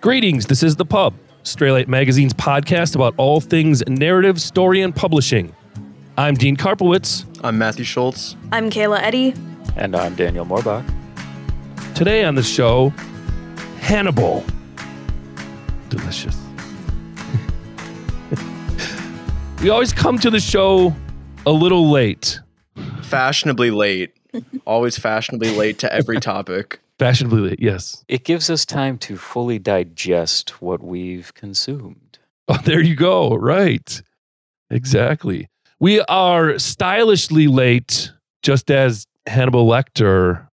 Greetings, this is The Pub, Straylight Magazine's podcast about all things narrative, story, and publishing. I'm Dean Karpowicz. I'm Matthew Schultz. I'm Kayla Eddy. And I'm Daniel Morbach. Today on the show, Hannibal. Delicious. we always come to the show a little late. Fashionably late. Always fashionably late to every topic. Fashionably late, yes. It gives us time to fully digest what we've consumed. Oh, there you go. Right. Exactly. We are stylishly late, just as Hannibal Lecter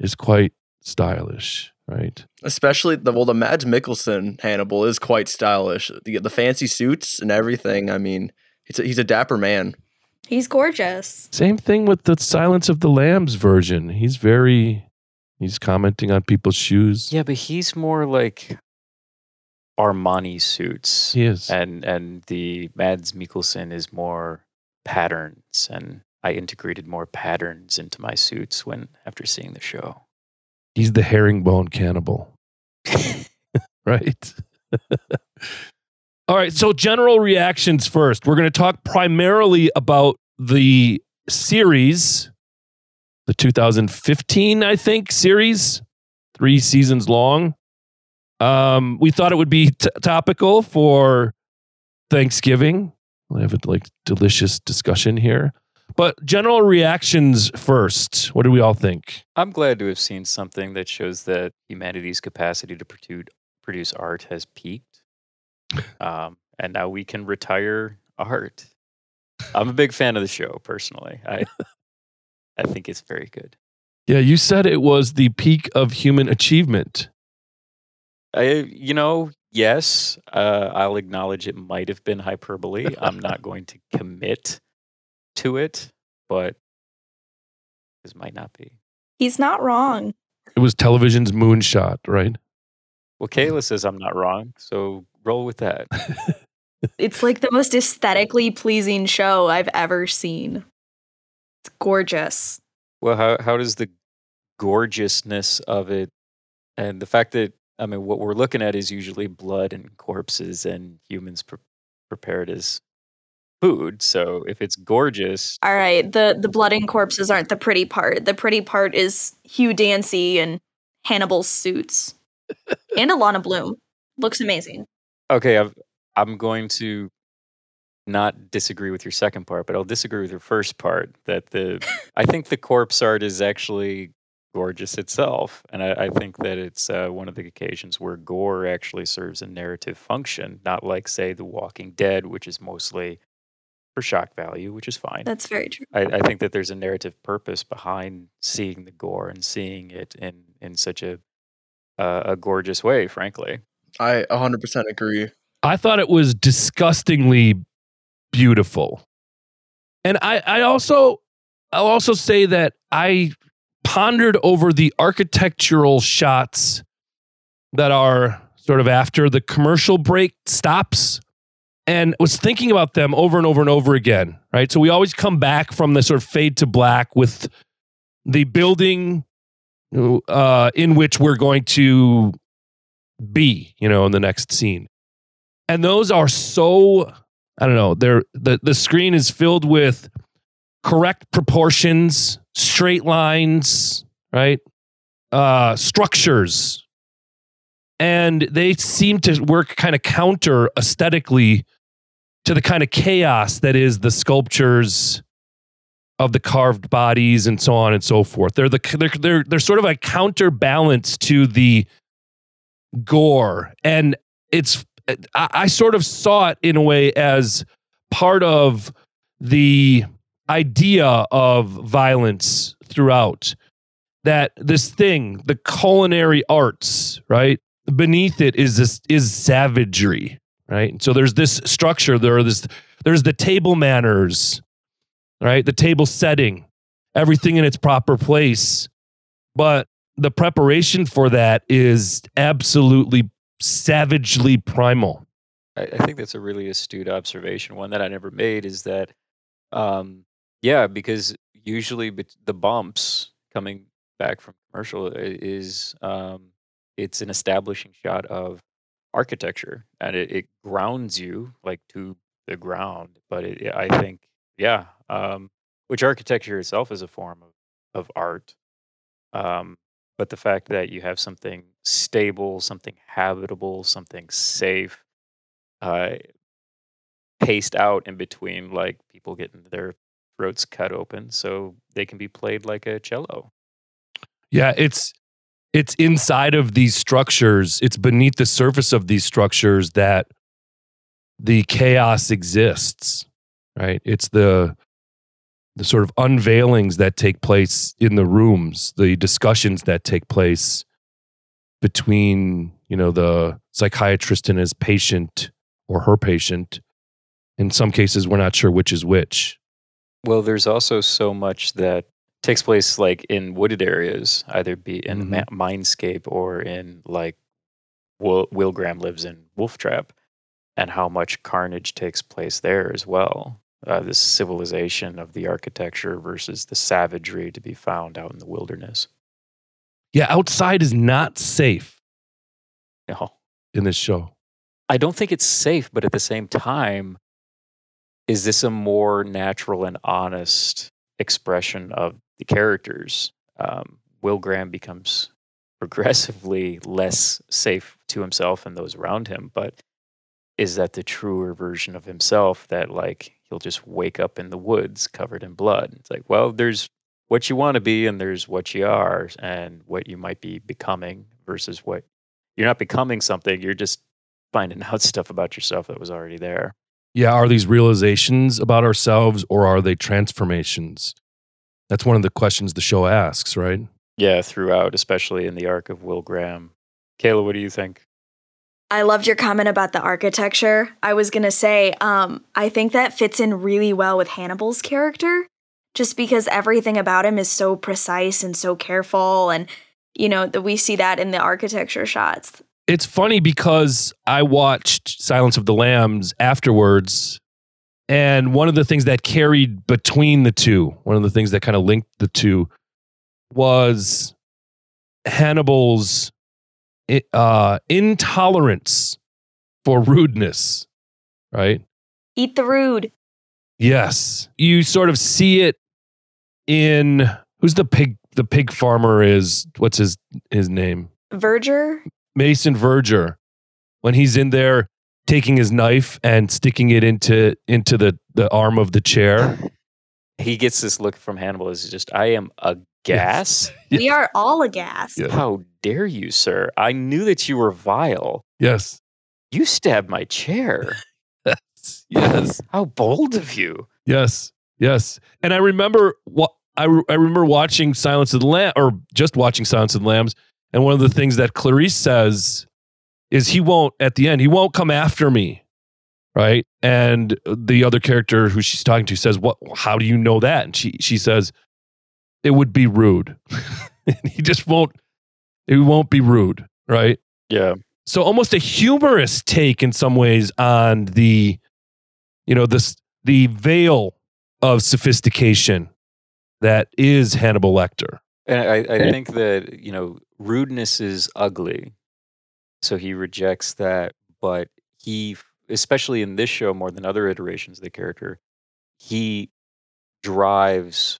is quite stylish, right? Especially the well, the Mads Mikkelsen Hannibal is quite stylish. The, the fancy suits and everything. I mean, he's a, he's a dapper man. He's gorgeous. Same thing with the Silence of the Lambs version. He's very he's commenting on people's shoes. Yeah, but he's more like Armani suits. He is. And and the Mads Mikkelsen is more patterns and I integrated more patterns into my suits when after seeing the show. He's the herringbone cannibal. right? All right, so general reactions first. We're going to talk primarily about the series, the 2015, I think, series, three seasons long. Um, we thought it would be t- topical for Thanksgiving. We have a like delicious discussion here. But general reactions first. What do we all think? I'm glad to have seen something that shows that humanity's capacity to produce produce art has peaked, um, and now we can retire art. I'm a big fan of the show personally. I I think it's very good. Yeah, you said it was the peak of human achievement. I, you know, yes, uh, I'll acknowledge it might have been hyperbole. I'm not going to commit to it, but this might not be. He's not wrong. It was television's moonshot, right? Well, Kayla says I'm not wrong, so roll with that. it's like the most aesthetically pleasing show I've ever seen. It's gorgeous. Well, how how does the gorgeousness of it and the fact that I mean, what we're looking at is usually blood and corpses and humans pre- prepared as food. So if it's gorgeous, all right. the The blood and corpses aren't the pretty part. The pretty part is Hugh Dancy and Hannibal's suits, and Alana Bloom looks amazing. Okay, I've, I'm going to not disagree with your second part, but I'll disagree with your first part. That the I think the corpse art is actually gorgeous itself, and I, I think that it's uh, one of the occasions where gore actually serves a narrative function, not like say The Walking Dead, which is mostly for shock value, which is fine. That's very true. I, I, think that there's a narrative purpose behind seeing the gore and seeing it in in such a uh, a gorgeous way. Frankly, I 100% agree. I thought it was disgustingly beautiful, and I I also I'll also say that I pondered over the architectural shots that are sort of after the commercial break stops and was thinking about them over and over and over again, right? So we always come back from the sort of fade to black with the building uh, in which we're going to be, you know, in the next scene. And those are so, I don't know, they're the, the screen is filled with correct proportions, straight lines, right? Uh, structures. And they seem to work kind of counter aesthetically to the kind of chaos that is the sculptures of the carved bodies and so on and so forth. They're the they're they're, they're sort of a counterbalance to the gore, and it's I, I sort of saw it in a way as part of the idea of violence throughout. That this thing, the culinary arts, right? Beneath it is this is savagery, right? So there's this structure. There this. There's the table manners, right? The table setting, everything in its proper place, but the preparation for that is absolutely savagely primal. I, I think that's a really astute observation. One that I never made is that um, yeah, because usually the bumps coming back from commercial is um, it's an establishing shot of architecture and it, it grounds you like to the ground. But it, I think, yeah, um, which architecture itself is a form of, of art. Um, but the fact that you have something stable, something habitable, something safe, uh, paced out in between, like people getting their throats cut open so they can be played like a cello. Yeah, it's it's inside of these structures, it's beneath the surface of these structures that the chaos exists, right? It's the the sort of unveilings that take place in the rooms, the discussions that take place between, you know, the psychiatrist and his patient or her patient. In some cases, we're not sure which is which. Well, there's also so much that takes place like in wooded areas, either be in the Mhm. ma- mindscape or in like Will, Will Graham lives in Wolf Trap, and how much carnage takes place there as well. Uh, this civilization of the architecture versus the savagery to be found out in the wilderness. Yeah, outside is not safe know, in this show. I don't think it's safe, but at the same time, is this a more natural and honest expression of the characters? Um, Will Graham becomes progressively less safe to himself and those around him, but is that the truer version of himself that like he'll just wake up in the woods covered in blood? It's like, well, there's what you want to be and there's what you are and what you might be becoming versus what you're not becoming something, you're just finding out stuff about yourself that was already there. Yeah, are these realizations about ourselves or are they transformations? That's one of the questions the show asks, right? Yeah, throughout, especially in the arc of Will Graham. Kayla, what do you think? I loved your comment about the architecture. I was going to say, um, I think that fits in really well with Hannibal's character, just because everything about him is so precise and so careful. And, you know, that we see that in the architecture shots. It's funny because I watched Silence of the Lambs afterwards. And one of the things that carried between the two, one of the things that kind of linked the two was Hannibal's uh, intolerance for rudeness, right? Eat the rude. Yes. You sort of see it in who's the pig the pig farmer is what's his his name? Verger? Mason Verger. When he's in there taking his knife and sticking it into into the the arm of the chair. He gets this look from Hannibal is just, I am aghast. We are all aghast. Yeah. How dare you, sir? I knew that you were vile. Yes. You stabbed my chair. Yes. Yes. How bold of you. Yes. Yes. And I remember what I, re- I remember watching Silence of the Lamb or just watching Silence of the Lambs. And one of the things that Clarice says is he won't at the end, he won't come after me. Right. And the other character who she's talking to says, What how do you know that? And she she says, It would be rude. he just won't it won't be rude. Right. Yeah. so almost a humorous take in some ways on the you know this the veil of sophistication that is hannibal lecter And I, I think that, you know, rudeness is ugly. So he rejects that. But he, especially in this show more than other iterations of the character, he drives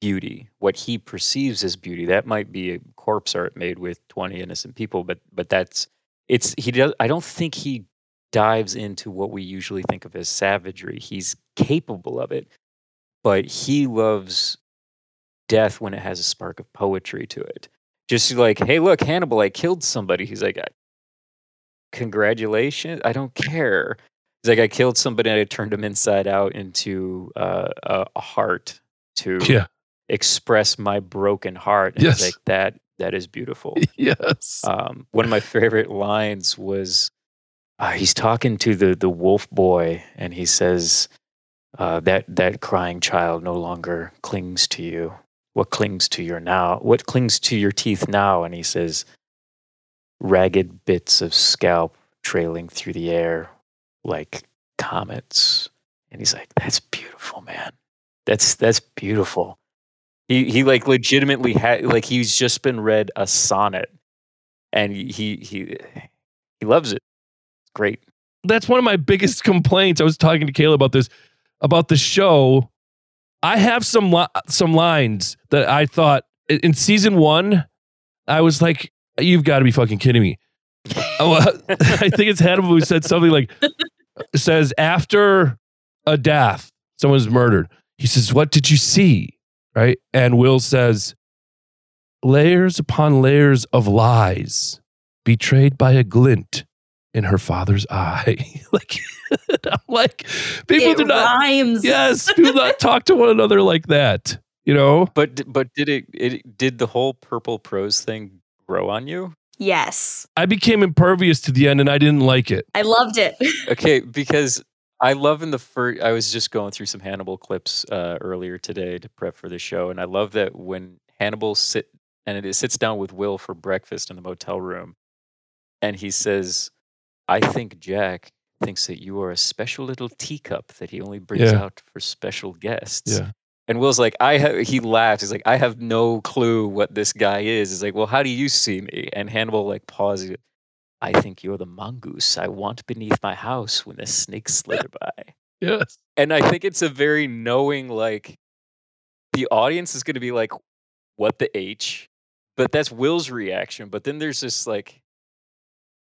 beauty, what he perceives as beauty. That might be a corpse art made with 20 innocent people, but but that's it's he does I don't think he dives into what we usually think of as savagery. He's capable of it, but he loves death when it has a spark of poetry to it. Just like, hey, look, Hannibal, I killed somebody. He's like, congratulations. I don't care. He's like, I killed somebody and I turned him inside out into uh, a, a heart to yeah express my broken heart. And Yes. it's like that. That is beautiful. yes Um, one of my favorite lines was uh, he's talking to the the wolf boy, and he says uh, that that crying child no longer clings to you. What clings to your now? What clings to your teeth now? And he says, ragged bits of scalp trailing through the air like comets. And he's like, "That's beautiful, man. That's that's beautiful." He he like legitimately had like he's just been read a sonnet and he he he loves it. Great. That's one of my biggest complaints. I was talking to Kayla about this about the show. I have some li- some lines that I thought in- season one. I was like, "You've got to be fucking kidding me." I think it's Hannibal who said something like, "says after a death, someone's murdered." He says, "What did you see?" Right, and Will says, "Layers upon layers of lies, betrayed by a glint in her father's eye." like, I'm like, people it do not. rhymes. Yes, people do not talk to one another like that. You know, But but did it it did the whole purple prose thing grow on you? Yes. I became impervious to the end, and I didn't like it. I loved it. Okay, because I love in the first. I was just going through some Hannibal clips uh, earlier today to prep for the show, and I love that when Hannibal sit and it sits down with Will for breakfast in the motel room, and he says, "I think Jack thinks that you are a special little teacup that he only brings Yeah. out for special guests." Yeah. And Will's like, I have, he laughs. He's like, I have no clue what this guy is. He's like, well, how do you see me? And Hannibal like pauses. I think you're the mongoose I want beneath my house when the snakes slither by. Yes. And I think it's a very knowing, like, the audience is going to be like, what the H? But that's Will's reaction. But then there's this, like,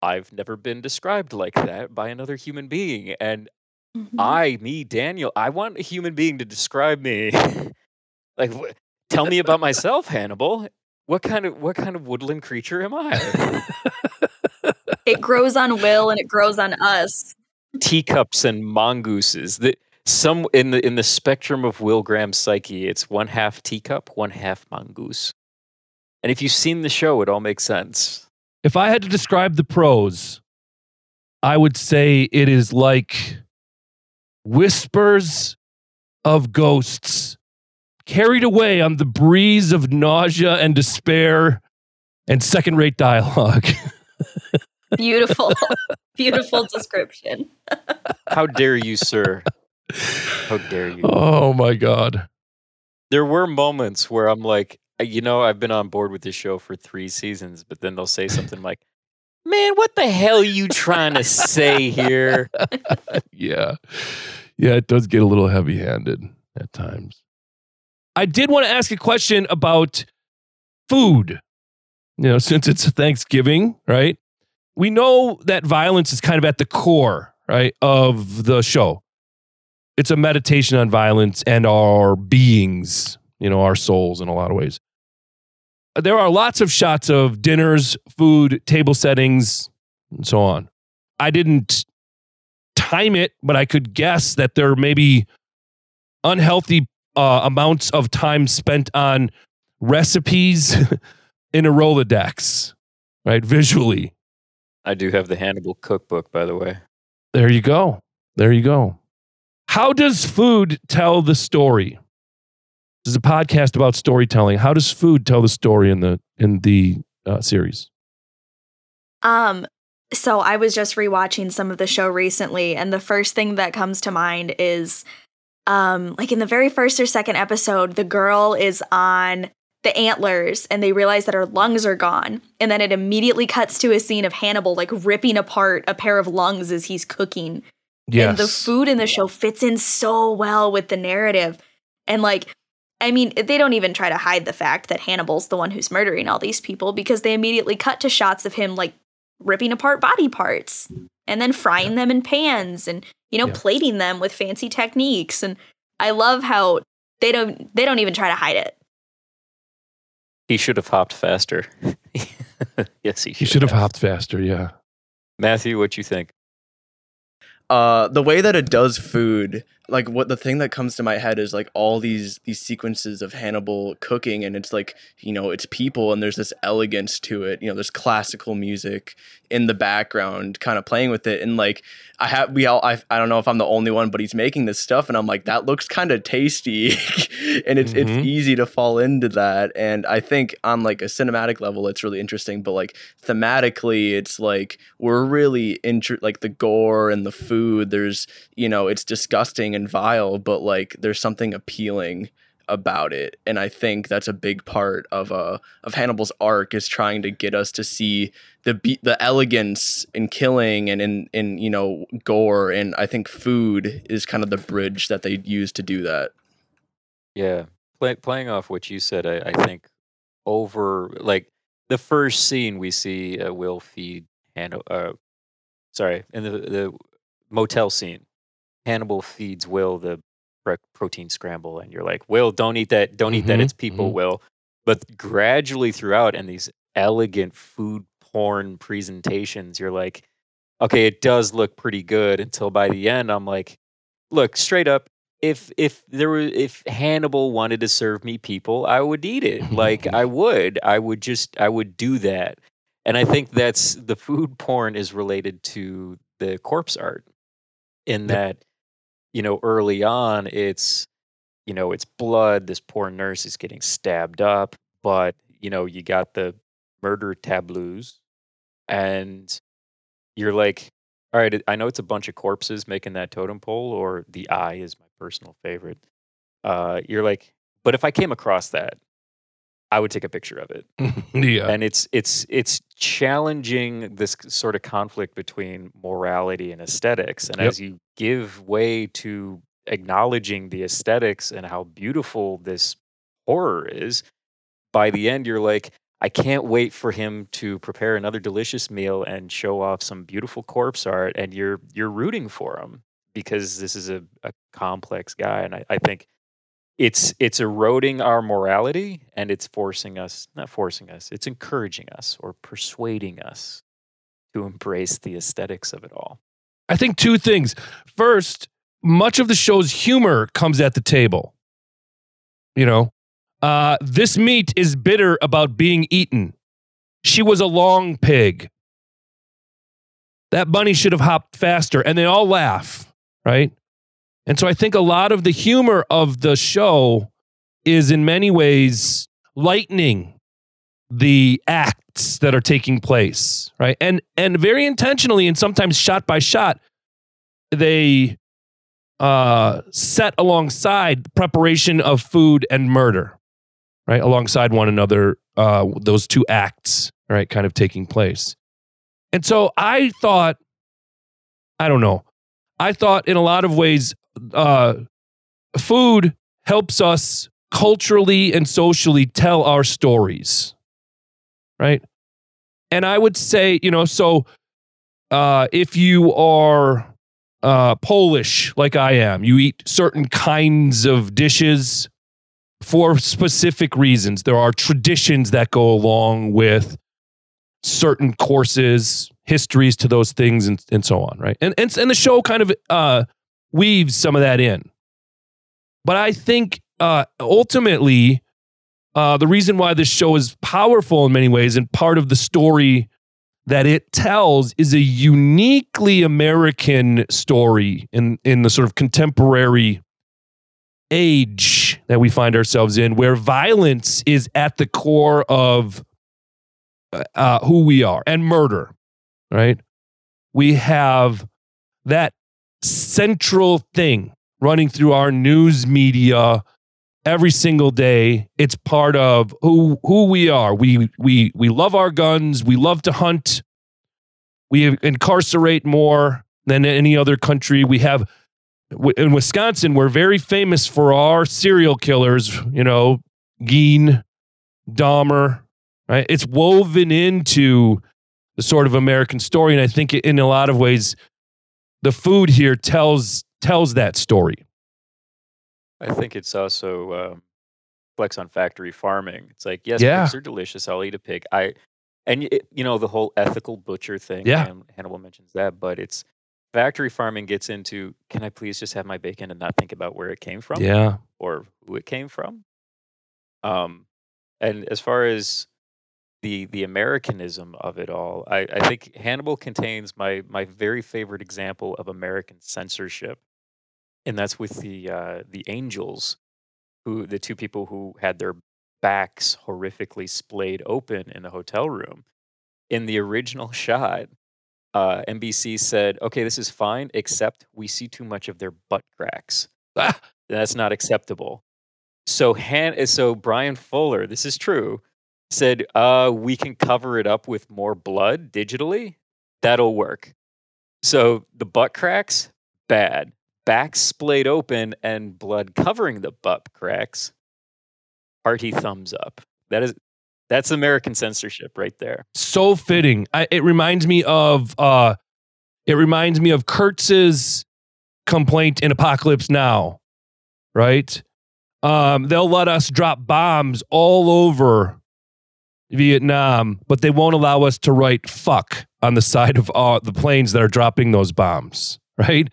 I've never been described like that by another human being. And Mhm. I, me, Daniel, I want a human being to describe me. like, wh- tell me about myself, Hannibal. What kind of what kind of woodland creature am I? it grows on Will and it grows on us. Teacups and mongooses. That some in the in the spectrum of Will Graham's psyche, it's one half teacup, one half mongoose. And if you've seen the show, it all makes sense. If I had to describe the prose, I would say it is like whispers of ghosts carried away on the breeze of nausea and despair and second rate dialogue. Beautiful, beautiful description. How dare you, sir? How dare you? oh my God. there were moments where I'm like, you know, I've been on board with this show for three seasons, but then they'll say something like, man, what the hell are you trying to say here? yeah. Yeah, it does get a little heavy handed at times. I did want to ask a question about food. You know, since it's Thanksgiving, right? We know that violence is kind of at the core, right, of the show. It's a meditation on violence and our beings, you know, our souls in a lot of ways. There are lots of shots of dinners, food, table settings, and so on. I didn't time it, but I could guess that there may be unhealthy uh, amounts of time spent on recipes in a Rolodex, right? Visually. I do have the Hannibal cookbook, by the way. There you go. There you go. How does food tell the story? This is a podcast about storytelling. How does food tell the story in the in the uh, series? Um, so I was just rewatching some of the show recently, and the first thing that comes to mind is um like in the very first or second episode, the girl is on the antlers and they realize that her lungs are gone. And then it immediately cuts to a scene of Hannibal like ripping apart a pair of lungs as he's cooking. Yes. And the food in the show fits in so well with the narrative. And like, I mean, they don't even try to hide the fact that Hannibal's the one who's murdering all these people because they immediately cut to shots of him like ripping apart body parts and then frying them in pans and you know Yeah. plating them with fancy techniques. And I love how they don't they don't even try to hide it. He should have hopped faster. yes, he should. You should have hopped faster. Yeah. Matthew, what you think? uh the way that it does food like what the thing that comes to my head is like all these these sequences of hannibal cooking and it's like you know it's people and there's this elegance to it you know there's classical music in the background kind of playing with it and like i have we all I, I don't know if i'm the only one but he's making this stuff and i'm like that looks kind of tasty and it's Mhm. it's easy to fall into that and i think on like a cinematic level it's really interesting but like thematically it's like we're really inter- like the gore and the food there's you know it's disgusting and vile but like there's something appealing about it. And i think that's a big part of uh of hannibal's arc is trying to get us to see the be- the elegance in killing and in in you know gore. And i think food is kind of the bridge that they use to do that. Yeah, Play, playing off what you said, I, I think over like the first scene we see uh, Will feed Hannibal. Uh, sorry, in the the motel scene, Hannibal feeds Will the pre- protein scramble, and you're like, Will, don't eat that, don't eat that. Mhm, It's people, mhm. Will. But gradually throughout, and these elegant food porn presentations, you're like, okay, it does look pretty good. Until by the end, I'm like, look straight up if if there were if hannibal wanted to serve me people i would eat it like i would i would just i would do that and i think that's the food porn is related to the corpse art in that you know early on it's you know it's blood this poor nurse is getting stabbed up but you know you got the murder tableaus and you're like all right, I know it's a bunch of corpses making that totem pole, or the eye is my personal favorite. Uh, you're like, but if I came across that, I would take a picture of it. yeah. And it's it's it's challenging this sort of conflict between morality and aesthetics. And Yep. as you give way to acknowledging the aesthetics and how beautiful this horror is, by the end you're like, I can't wait for him to prepare another delicious meal and show off some beautiful corpse art. And you're you're rooting for him because this is a, a complex guy. And I, I think it's it's eroding our morality and it's forcing us not forcing us, it's encouraging us or persuading us to embrace the aesthetics of it all. I think two things. First, much of the show's humor comes at the table. You know, uh, this meat is bitter about being eaten. She was a long pig. That bunny should have hopped faster. And they all laugh, right? And so I think a lot of the humor of the show is in many ways lightening the acts that are taking place, right? And and very intentionally and sometimes shot by shot, they uh, set alongside preparation of food and murder, right? Alongside one another, uh, those two acts, right, kind of taking place. And so I thought, I don't know, I thought in a lot of ways, uh, food helps us culturally and socially tell our stories, right? And I would say, you know, so uh, if you are uh, Polish, like I am, you eat certain kinds of dishes for specific reasons. There are traditions that go along with certain courses, histories to those things, and, and so on, right? And, and, and the show kind of uh, weaves some of that in. But I think uh, ultimately, uh, the reason why this show is powerful in many ways and part of the story that it tells is a uniquely American story in, in the sort of contemporary age that we find ourselves in, where violence is at the core of uh, who we are and murder, right? We have that central thing running through our news media every single day. It's part of who who we are. We we we love our guns. We love to hunt. We incarcerate more than any other country. We have in Wisconsin. We're very famous for our serial killers. You know, Gein, Dahmer. Right? It's woven into the sort of American story, and I think in a lot of ways, the food here tells tells that story. I think it's also um, flex on factory farming. It's like, yes, Yeah. pigs are delicious. I'll eat a pig. I and it, you know the whole ethical butcher thing. Yeah. Han- Hannibal mentions that, but it's factory farming gets into. Can I please just have my bacon and not think about where it came from Yeah. or who it came from? Um, and as far as the the Americanism of it all, I, I think Hannibal contains my my very favorite example of American censorship, and that's with the uh, the angels, who the two people who had their backs horrifically splayed open in the hotel room. In the original shot, uh, NBC said, "Okay, this is fine, except we see too much of their butt cracks. Ah. That's not acceptable." So Han, so Bryan Fuller, this is true, said, uh, we can cover it up with more blood digitally. That'll work. So the butt cracks, bad. Back splayed open and blood covering the butt cracks. Hearty thumbs up. That is that's American censorship right there. So fitting. I, it reminds me of uh it reminds me of Kurtz's complaint in Apocalypse Now, right? Um, they'll let us drop bombs all over Vietnam, but they won't allow us to write fuck on the side of uh, the planes that are dropping those bombs, right?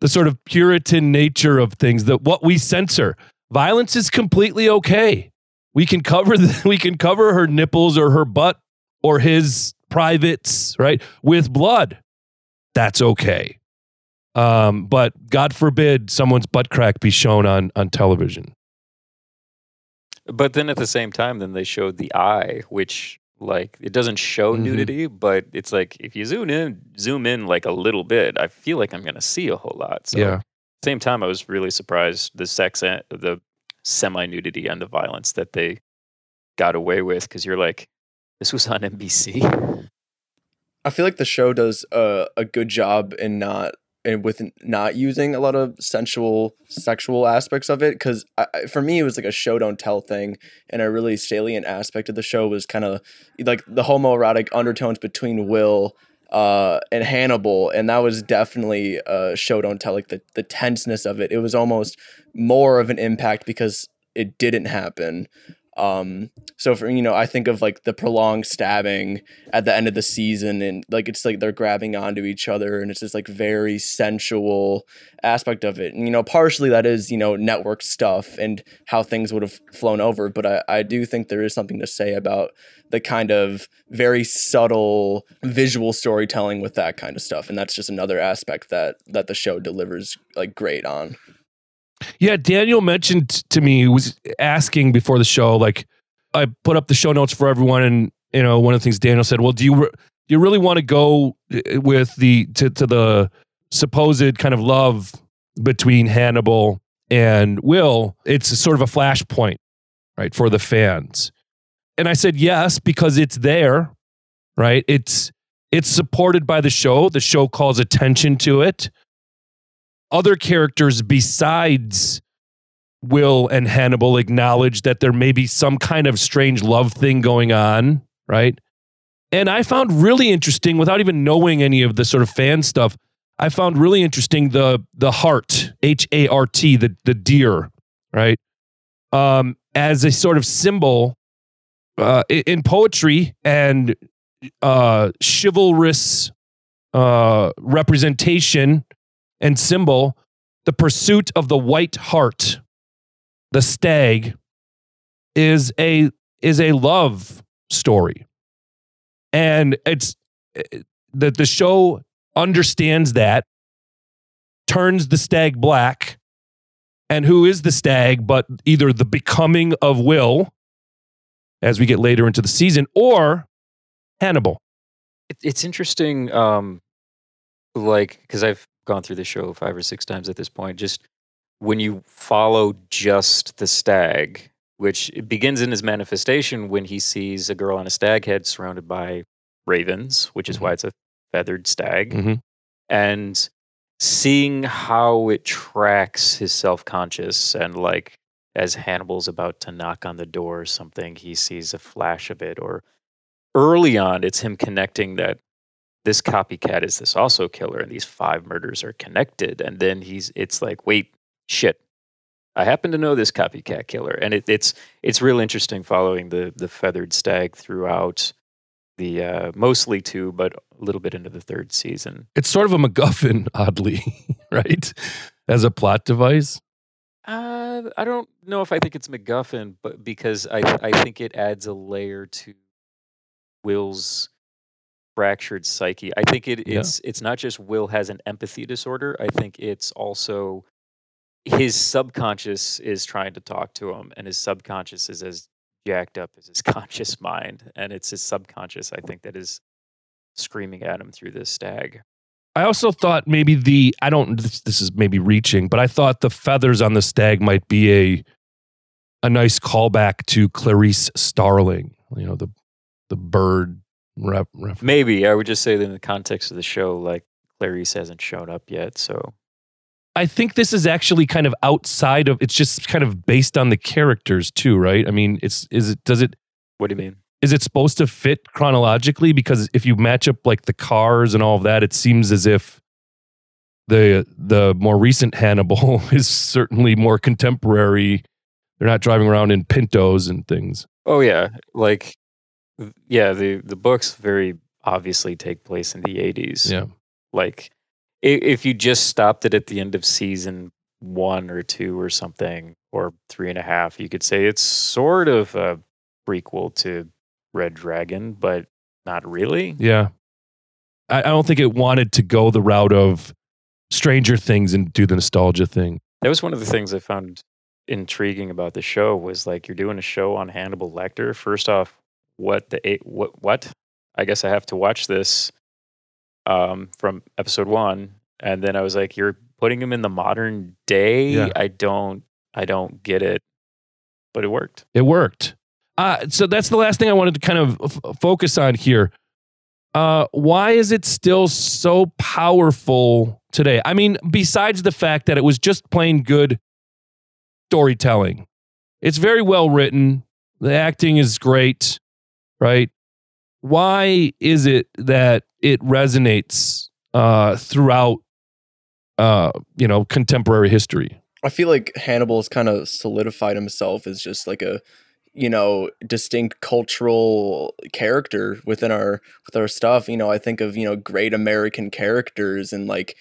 The sort of Puritan nature of things that what we censor. Violence is completely okay. We can cover the, we can cover her nipples or her butt or his privates, right, with blood. That's okay. Um, but God forbid someone's butt crack be shown on on television. But then at the same time, then they showed the eye, which like it doesn't show Mhm. nudity, but it's like if you zoom in, zoom in like a little bit, I feel like I'm gonna see a whole lot. So yeah. same time, I was really surprised the sex, and, the semi nudity, and the violence that they got away with. Because you're like, this was on NBC. I feel like the show does a, a good job in not and with not using a lot of sensual sexual aspects of it because for me it was like a show don't tell thing and a really salient aspect of the show was kind of like the homoerotic undertones between will uh, and hannibal and that was definitely a show don't tell like the, the tenseness of it. It was almost more of an impact because it didn't happen um so for you know i think of like the prolonged stabbing at the end of the season and like it's like they're grabbing onto each other and it's this like very sensual aspect of it. And you know partially that is you know network stuff and how things would have flown over but i, I do think there is something to say about the kind of very subtle visual storytelling with that kind of stuff. And that's just another aspect that that the show delivers like great on Yeah, Daniel mentioned to me he was asking before the show. Like, I put up the show notes for everyone, and you know, one of the things Daniel said, "Well, do you re- do you really want to go uh, with the to to the supposed kind of love between Hannibal and Will? It's sort of a flashpoint, right, for the fans." And I said yes because it's there, right? It's it's supported by the show. The show calls attention to it other characters besides Will and Hannibal acknowledge that there may be some kind of strange love thing going on, right? And I found really interesting, without even knowing any of the sort of fan stuff, I found really interesting the the heart, H A R T, the the deer, right? Um, as a sort of symbol uh, in poetry and uh, chivalrous uh, representation and symbol, the pursuit of the white hart, the stag, is a is a love story, and it's that the show understands that, turns the stag black, and who is the stag but either the becoming of Will, as we get later into the season, or Hannibal. It's interesting, um, like because I've gone through the show five or six times at this point. Just when you follow just the stag, which begins in his manifestation when he sees a girl on a stag head surrounded by ravens, which is why it's a feathered stag, Mhm. and seeing how it tracks his self conscious and like as Hannibal's about to knock on the door or something, he sees a flash of it. Or early on, it's him connecting that this copycat is this also killer and these five murders are connected. And then he's it's like, wait, shit. I happen to know this copycat killer. And it, it's it's real interesting following the the feathered stag throughout the uh, mostly two, but a little bit into the third season. It's sort of a MacGuffin, oddly, right? As a plot device. Uh, I don't know if I think it's MacGuffin, but because I I think it adds a layer to Will's fractured psyche. I think it, Yeah. it's it's not just Will has an empathy disorder. I think it's also his subconscious is trying to talk to him, and his subconscious is as jacked up as his conscious mind, and it's his subconscious. I think that is screaming at him through this stag. I also thought maybe the I don't this, this is maybe reaching, but I thought the feathers on the stag might be a a nice callback to Clarice Starling, you know, the the bird rep, reference. Maybe I would just say that in the context of the show, like Clarice hasn't shown up yet, so I think this is actually kind of outside of it's just kind of based on the characters too, right? I mean, it's is it does it what do you mean? is it supposed to fit chronologically because if you match up like the cars and all of that, it seems as if the the more recent Hannibal is certainly more contemporary. They're not driving around in Pintos and things. Oh yeah, like yeah, the the books very obviously take place in the 80s. Yeah. Like if you just stopped it at the end of season 1 or 2 or something or three and a half, you could say it's sort of a prequel to Red Dragon, but not really. Yeah. I, I don't think it wanted to go the route of Stranger Things and do the nostalgia thing. That was one of the things I found intriguing about the show was like you're doing a show on Hannibal Lecter. First off, what the eight what what? I guess I have to watch this um from episode 1 and then I was like you're putting him in the modern day. Yeah. I don't I don't get it. But it worked. It worked. Uh, so that's the last thing I wanted to kind of f- focus on here. Uh, why is it still so powerful today? I mean, besides the fact that it was just plain good storytelling, it's very well written. The acting is great, right? Why is it that it resonates uh, throughout, uh, you know, contemporary history? I feel like Hannibal has kind of solidified himself as just like a you know distinct cultural character within our with our stuff you know i think of you know great american characters and like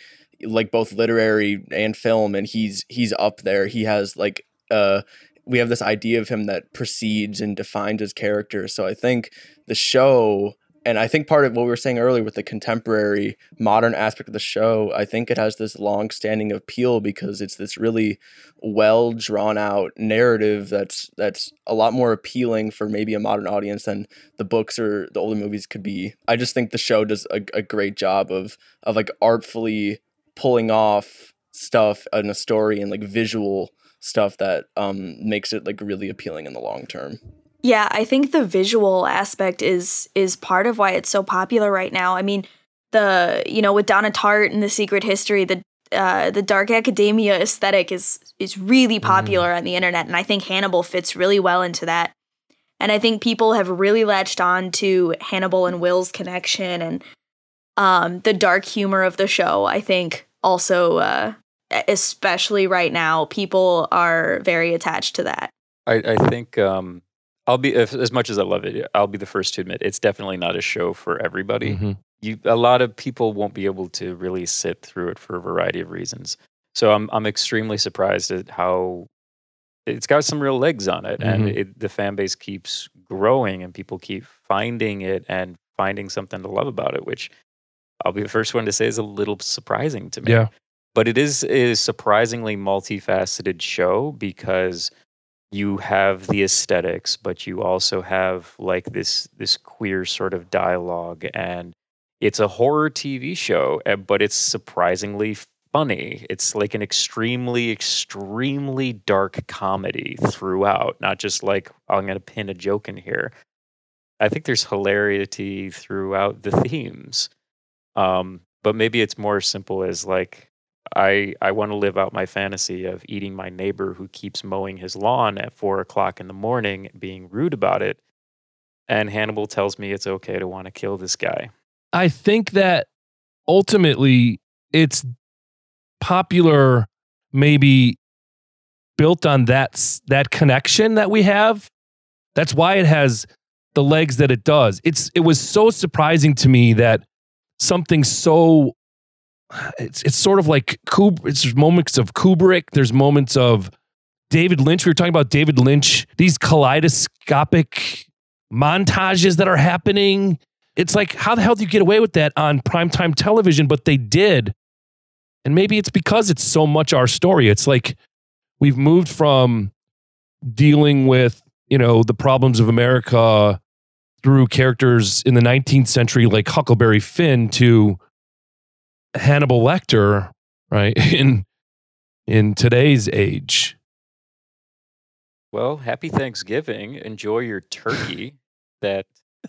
like both literary and film and he's he's up there he has like uh we have this idea of him that precedes and defines his character so i think the show and I think part of what we were saying earlier with the contemporary modern aspect of the show, I think it has this long standing appeal because it's this really well drawn out narrative that's that's a lot more appealing for maybe a modern audience than the books or the older movies could be. I just think the show does a, a great job of of like artfully pulling off stuff in a story and like visual stuff that um makes it like really appealing in the long term. Yeah, I think the visual aspect is is part of why it's so popular right now. I mean, the you know with Donna Tartt and the Secret History, the uh, the dark academia aesthetic is is really popular on the internet, and I think Hannibal fits really well into that. And I think people have really latched on to Hannibal and Will's connection and um, the dark humor of the show. I think also, uh, especially right now, people are very attached to that. I, I think um I'll be if, as much as I love it, I'll be the first to admit it's definitely not a show for everybody. Mhm. you a lot of people won't be able to really sit through it for a variety of reasons. So I'm I'm extremely surprised at how it's got some real legs on it, and Mhm. it, the fan base keeps growing, and people keep finding it and finding something to love about it, which I'll be the first one to say is a little surprising to me. Yeah. But it is a surprisingly multifaceted show because you have the aesthetics, but you also have like this this queer sort of dialogue and it's a horror TV show, eh, but it's surprisingly funny. It's like an extremely, extremely dark comedy throughout, not just like, I'm going to pin a joke in here. I think there's hilarity throughout the themes. Um, but maybe it's more simple as like, I, I want to live out my fantasy of eating my neighbor who keeps mowing his lawn at four o'clock in the morning, being rude about it. And Hannibal tells me it's okay to want to kill this guy. I think that ultimately it's popular, maybe built on that that connection that we have. That's why it has the legs that it does. It's it was so surprising to me that something so it's it's sort of like Kub, it's moments of Kubrick, there's moments of David Lynch. We were talking about David Lynch, these kaleidoscopic montages that are happening. It's like how the hell do you get away with that on primetime television? But they did. And maybe it's because it's so much our story. It's like we've moved from dealing with you know the problems of america through characters in the 19th century like huckleberry finn to hannibal lecter right in in today's age Well, happy Thanksgiving. Enjoy your turkey. that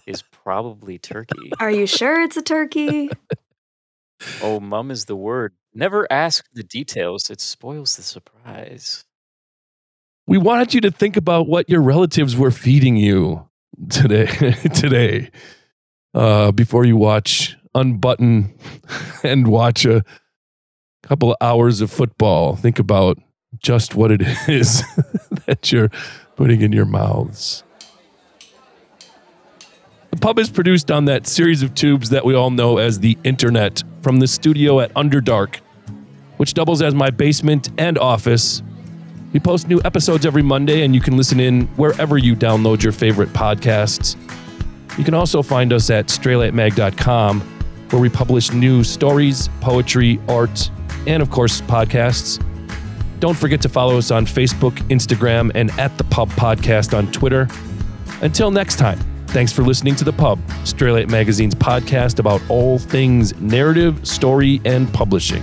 is probably turkey. Are you sure it's a turkey? Oh, mum is the word. Never ask the details. It spoils the surprise. We wanted you to think about what your relatives were feeding you today. today, uh, before you watch unbutton and watch a couple of hours of football, think about just what it is that you're putting in your mouths. The pub is produced on that series of tubes that we all know as the internet from the studio at Underdark, which doubles as my basement and office. We post new episodes every Monday, and you can listen in wherever you download your favorite podcasts. You can also find us at straylightmag.com, where we publish new stories, poetry, art, and of course, podcasts. Don't forget to follow us on Facebook, Instagram, and at the Pub Podcast on Twitter. Until next time, thanks for listening to The Pub, Straylight Magazine's podcast about all things narrative, story, and publishing.